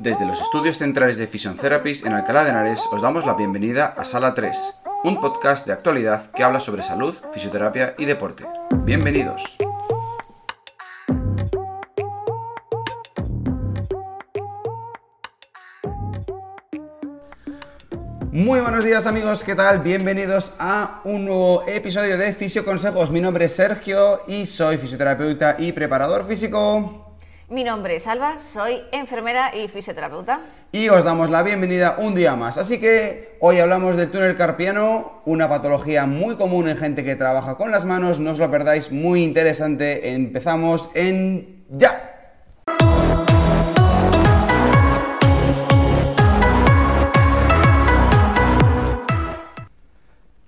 Desde los estudios centrales de Fission Therapies en Alcalá de Henares os damos la bienvenida a Sala 3, un podcast de actualidad que habla sobre salud, fisioterapia y deporte. Bienvenidos. Muy buenos días amigos, ¿qué tal? Bienvenidos a un nuevo episodio de Fisio Consejos. Mi nombre es Sergio y soy fisioterapeuta y preparador físico. Mi nombre es Alba, soy enfermera y fisioterapeuta. Y os damos la bienvenida un día más. Así que hoy hablamos del túnel carpiano, una patología muy común en gente que trabaja con las manos. No os lo perdáis, muy interesante. Empezamos en ya.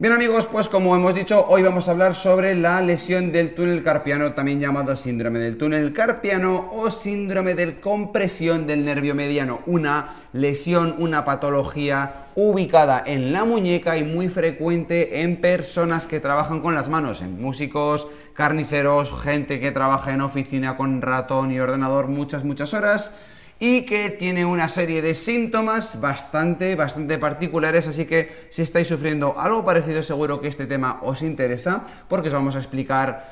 Bien amigos, pues como hemos dicho, hoy vamos a hablar sobre la lesión del túnel carpiano, también llamado síndrome del túnel carpiano o síndrome de compresión del nervio mediano, una lesión, una patología ubicada en la muñeca y muy frecuente en personas que trabajan con las manos, en músicos, carniceros, gente que trabaja en oficina con ratón y ordenador muchas, muchas horas y que tiene una serie de síntomas bastante, bastante particulares, así que si estáis sufriendo algo parecido seguro que este tema os interesa, porque os vamos a explicar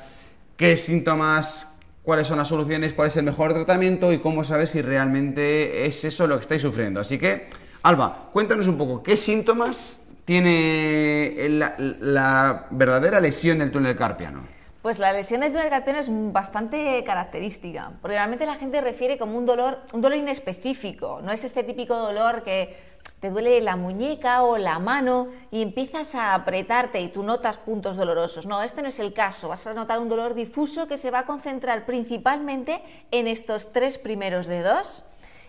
qué síntomas, cuáles son las soluciones, cuál es el mejor tratamiento y cómo saber si realmente es eso lo que estáis sufriendo. Así que, Alba, cuéntanos un poco, ¿qué síntomas tiene la, la verdadera lesión del túnel carpiano? Pues la lesión del túnel carpiano es bastante característica, porque realmente la gente refiere como un dolor, un dolor inespecífico, no es este típico dolor que te duele la muñeca o la mano y empiezas a apretarte y tú notas puntos dolorosos. No, este no es el caso, vas a notar un dolor difuso que se va a concentrar principalmente en estos tres primeros dedos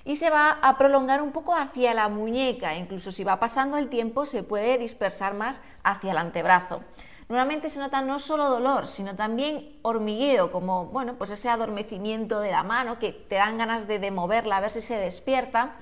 y se va a prolongar un poco hacia la muñeca, incluso si va pasando el tiempo se puede dispersar más hacia el antebrazo. Normalmente se nota no solo dolor, sino también hormigueo, como bueno, pues ese adormecimiento de la mano que te dan ganas de, moverla a ver si se despierta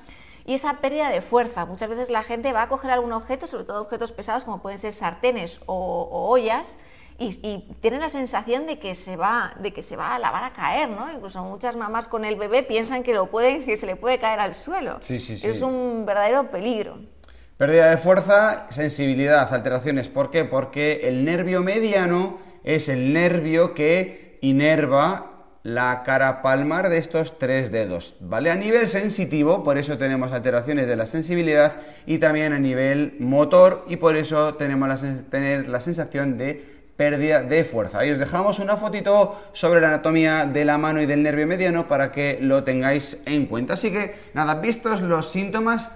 y esa pérdida de fuerza. Muchas veces la gente va a coger algún objeto, sobre todo objetos pesados como pueden ser sartenes o, ollas, y, tienen la sensación de que se va, de que se va a lavar a caer, ¿no? Incluso muchas mamás con el bebé piensan que lo pueden, que se le puede caer al suelo. Sí, sí, sí. Es un verdadero peligro. Pérdida de fuerza, sensibilidad, alteraciones. ¿Por qué? Porque el nervio mediano es el nervio que inerva la cara palmar de estos tres dedos, ¿vale? A nivel sensitivo, por eso tenemos alteraciones de la sensibilidad y también a nivel motor y por eso tenemos la, tener la sensación de pérdida de fuerza. Ahí os dejamos una fotito sobre la anatomía de la mano y del nervio mediano para que lo tengáis en cuenta. Así que nada, vistos los síntomas,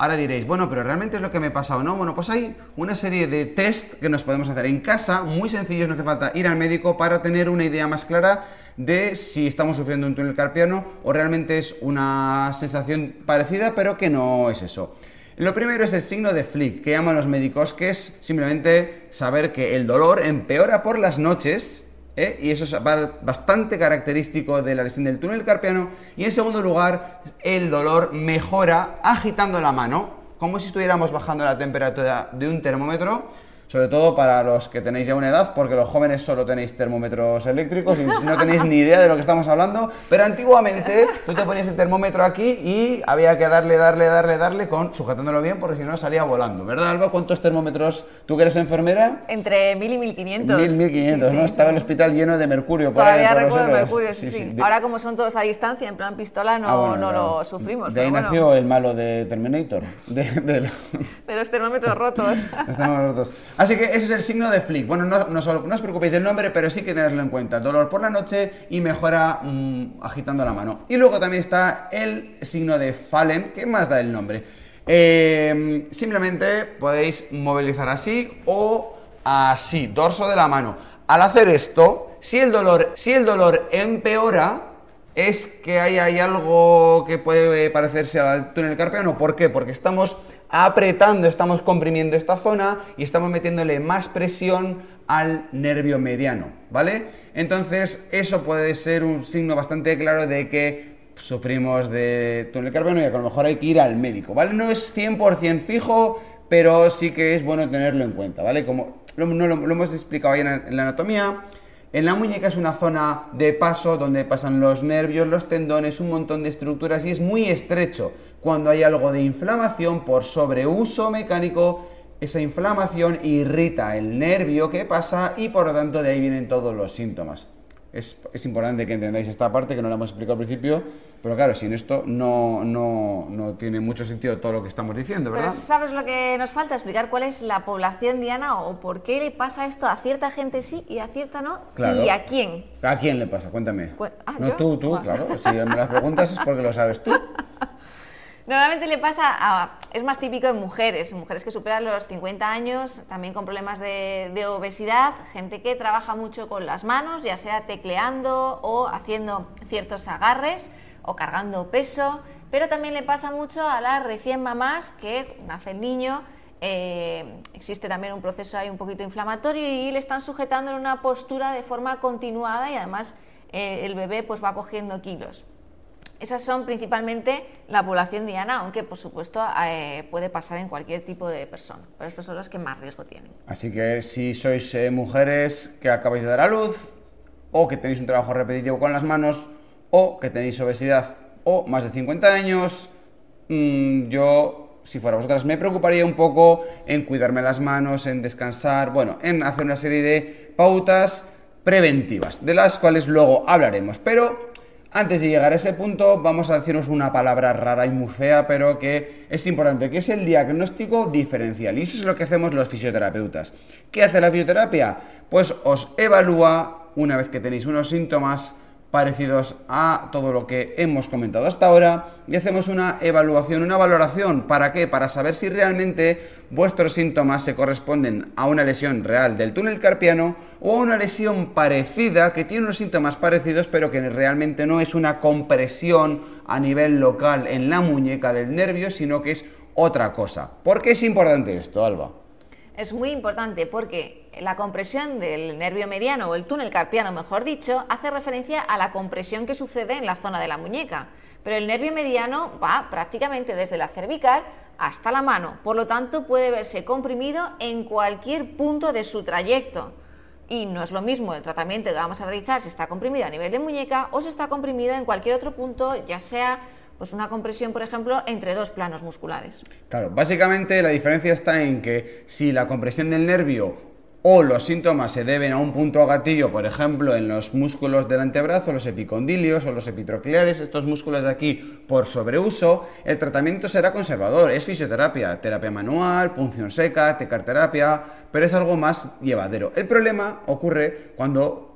Ahora diréis, bueno, pero realmente es lo que me pasa o no. Bueno, pues hay una serie de test que nos podemos hacer en casa, muy sencillos, no hace falta ir al médico para tener una idea más clara de si estamos sufriendo un túnel carpiano o realmente es una sensación parecida, pero que no es eso. Lo primero es el signo de Flick, que llaman los médicos, que es simplemente saber que el dolor empeora por las noches ¿eh? y eso es bastante característico de la lesión del túnel carpiano. Y en segundo lugar, el dolor mejora agitando la mano, como si estuviéramos bajando la temperatura de un termómetro sobre todo para los que tenéis ya una edad, porque los jóvenes solo tenéis termómetros eléctricos y no tenéis ni idea de lo que estamos hablando, pero antiguamente tú te ponías el termómetro aquí y había que darle, darle, darle, darle con sujetándolo bien porque si no salía volando, ¿verdad Alba? ¿Cuántos termómetros tú que eres enfermera? Entre 1000 y 1500. 1000, 1500, ¿no? Estaba el hospital lleno de mercurio. Todavía recuerdo mercurio, sí, sí. Ahora como son todos a distancia, en plan pistola, no, ah, no lo sufrimos. De ahí nació el malo de Terminator, de, de los termómetros rotos. los termómetros rotos. Así que ese es el signo de Flick. Bueno, no, os preocupéis del nombre, pero sí que tenerlo en cuenta. Dolor por la noche y mejora mm, agitando la mano. Y luego también está el signo de Fallen, que más da el nombre. Em, simplemente podéis movilizar así o así, dorso de la mano. Al hacer esto, si el dolor, si el dolor empeora, es que hay, hay algo que puede parecerse al túnel carpiano. ¿Por qué? Porque estamos apretando, estamos comprimiendo esta zona y estamos metiéndole más presión al nervio mediano, ¿vale? Entonces, eso puede ser un signo bastante claro de que sufrimos de túnel carpiano y a lo mejor hay que ir al médico, ¿vale? No es 100% fijo, pero sí que es bueno tenerlo en cuenta, ¿vale? Como lo, hemos explicado ahí en la anatomía, En la muñeca es una zona de paso donde pasan los nervios, los tendones, un montón de estructuras y es muy estrecho. Cuando hay algo de inflamación por sobreuso mecánico, esa inflamación irrita el nervio que pasa y por lo tanto de ahí vienen todos los síntomas. Es, importante que entendáis esta parte que no la hemos explicado al principio, pero claro, sin esto no, no, tiene mucho sentido todo lo que estamos diciendo, ¿verdad? ¿Sabes lo que nos falta? Explicar cuál es la población diana o por qué le pasa esto a cierta gente sí y a cierta no. ¿Y a quién? ¿A quién le pasa? Cuéntame. Ah, no, tú, tú, claro. Si me las preguntas es porque lo sabes tú. Normalmente le pasa a, es más típico en mujeres, mujeres que superan los 50 años, también con problemas de, obesidad, gente que trabaja mucho con las manos, ya sea tecleando o haciendo ciertos agarres o cargando peso, pero también le pasa mucho a las recién mamás que nace el niño, eh, existe también un proceso ahí un poquito inflamatorio y le están sujetando en una postura de forma continuada y además eh, el bebé pues va cogiendo kilos. Esas son principalmente la población diana, aunque por supuesto eh, puede pasar en cualquier tipo de persona, pero estos son los que más riesgo tienen. Así que si sois eh, mujeres que acabáis de dar a luz, o que tenéis un trabajo repetitivo con las manos, o que tenéis obesidad, o más de 50 años, mm, yo, si fuera vosotras, me preocuparía un poco en cuidarme las manos, en descansar, bueno, en hacer una serie de pautas preventivas, de las cuales luego hablaremos, pero antes de llegar a ese punto, vamos a decirnos una palabra rara y muy fea, pero que es importante, que es el diagnóstico diferencial. Y eso es lo que hacemos los fisioterapeutas. ¿Qué hace la fisioterapia? Pues os evalúa, una vez que tenéis unos síntomas, parecidos a todo lo que hemos comentado hasta ahora y hacemos una evaluación, una valoración. ¿Para qué? Para saber si realmente vuestros síntomas se corresponden a una lesión real del túnel carpiano o a una lesión parecida que tiene unos síntomas parecidos pero que realmente no es una compresión a nivel local en la muñeca del nervio, sino que es otra cosa. ¿Por qué es importante esto, Alba? Es muy importante porque la compresión del nervio mediano o el túnel carpiano, mejor dicho, hace referencia a la compresión que sucede en la zona de la muñeca. Pero el nervio mediano va prácticamente desde la cervical hasta la mano, por lo tanto puede verse comprimido en cualquier punto de su trayecto. Y no es lo mismo el tratamiento que vamos a realizar si está comprimido a nivel de muñeca o si está comprimido en cualquier otro punto, ya sea pues una compresión, por ejemplo, entre dos planos musculares. Claro, básicamente la diferencia está en que si la compresión del nervio o los síntomas se deben a un punto a gatillo, por ejemplo, en los músculos del antebrazo, los epicondilios o los epitrocleares, estos músculos de aquí por sobreuso, el tratamiento será conservador, es fisioterapia, terapia manual, punción seca, tecarterapia, pero es algo más llevadero. El problema ocurre cuando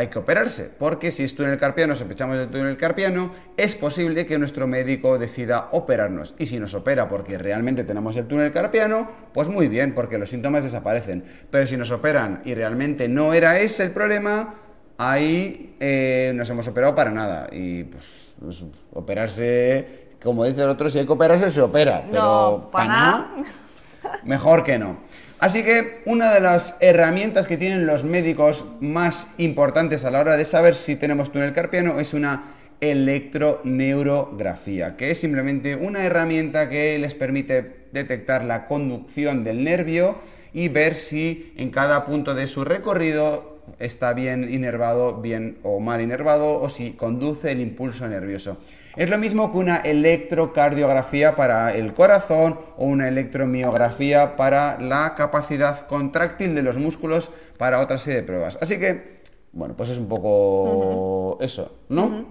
hay que operarse, porque si es túnel carpiano, sospechamos del túnel carpiano, es posible que nuestro médico decida operarnos. Y si nos opera porque realmente tenemos el túnel carpiano, pues muy bien, porque los síntomas desaparecen. Pero si nos operan y realmente no era ese el problema, ahí eh, nos hemos operado para nada. Y pues, pues, operarse, como dice el otro, si hay que operarse, se opera. Pero para nada, mejor que no. Así que una de las herramientas que tienen los médicos más importantes a la hora de saber si tenemos túnel carpiano es una electroneurografía, que es simplemente una herramienta que les permite detectar la conducción del nervio y ver si en cada punto de su recorrido está bien inervado, bien o mal inervado, o si conduce el impulso nervioso. Es lo mismo que una electrocardiografía para el corazón o una electromiografía para la capacidad contráctil de los músculos para otra serie de pruebas. Así que, bueno, pues es un poco eso, ¿no?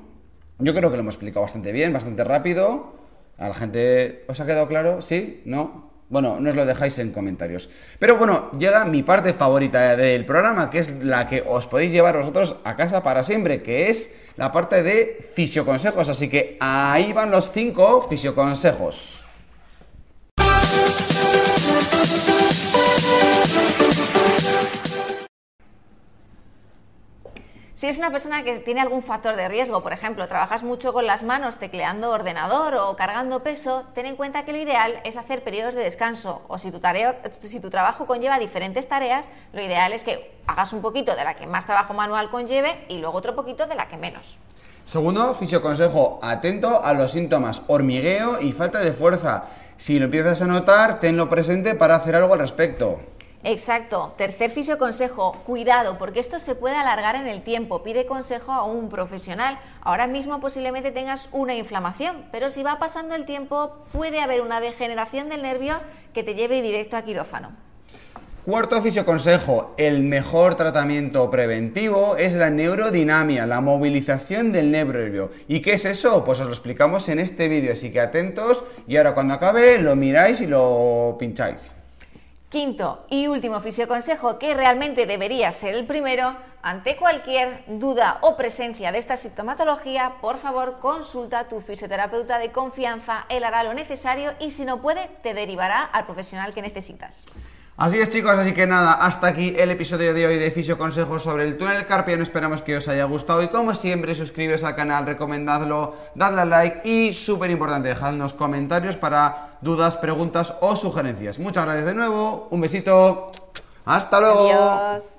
Yo creo que lo hemos explicado bastante bien, bastante rápido. A la gente, ¿os ha quedado claro? ¿Sí? ¿No? Bueno, nos lo dejáis en comentarios. Pero bueno, llega mi parte favorita del programa, que es la que os podéis llevar vosotros a casa para siempre, que es la parte de fisioconsejos. Así que ahí van los cinco fisioconsejos. Si es una persona que tiene algún factor de riesgo, por ejemplo, trabajas mucho con las manos tecleando ordenador o cargando peso, ten en cuenta que lo ideal es hacer periodos de descanso o si tu, tarea, si tu trabajo conlleva diferentes tareas, lo ideal es que hagas un poquito de la que más trabajo manual conlleve y luego otro poquito de la que menos. Segundo, fisioconsejo, atento a los síntomas hormigueo y falta de fuerza. Si lo empiezas a notar, tenlo presente para hacer algo al respecto. Exacto. Tercer fisio consejo, cuidado, porque esto se puede alargar en el tiempo. Pide consejo a un profesional. Ahora mismo posiblemente tengas una inflamación, pero si va pasando el tiempo puede haber una degeneración del nervio que te lleve directo a quirófano. Cuarto consejo, el mejor tratamiento preventivo es la neurodinamia, la movilización del nervio. ¿Y qué es eso? Pues os lo explicamos en este vídeo, así que atentos y ahora cuando acabe lo miráis y lo pincháis. Quinto y último fisioconsejo, que realmente debería ser el primero, ante cualquier duda o presencia de esta sintomatología, por favor consulta a tu fisioterapeuta de confianza, él hará lo necesario y si no puede, te derivará al profesional que necesitas. Así es chicos, así que nada, hasta aquí el episodio de hoy de Fisio Consejos sobre el túnel carpiano, esperamos que os haya gustado y como siempre suscribiros al canal, recomendadlo, dadle a like y súper importante, dejadnos comentarios para dudas, preguntas o sugerencias. Muchas gracias de nuevo, un besito, hasta luego. Adiós.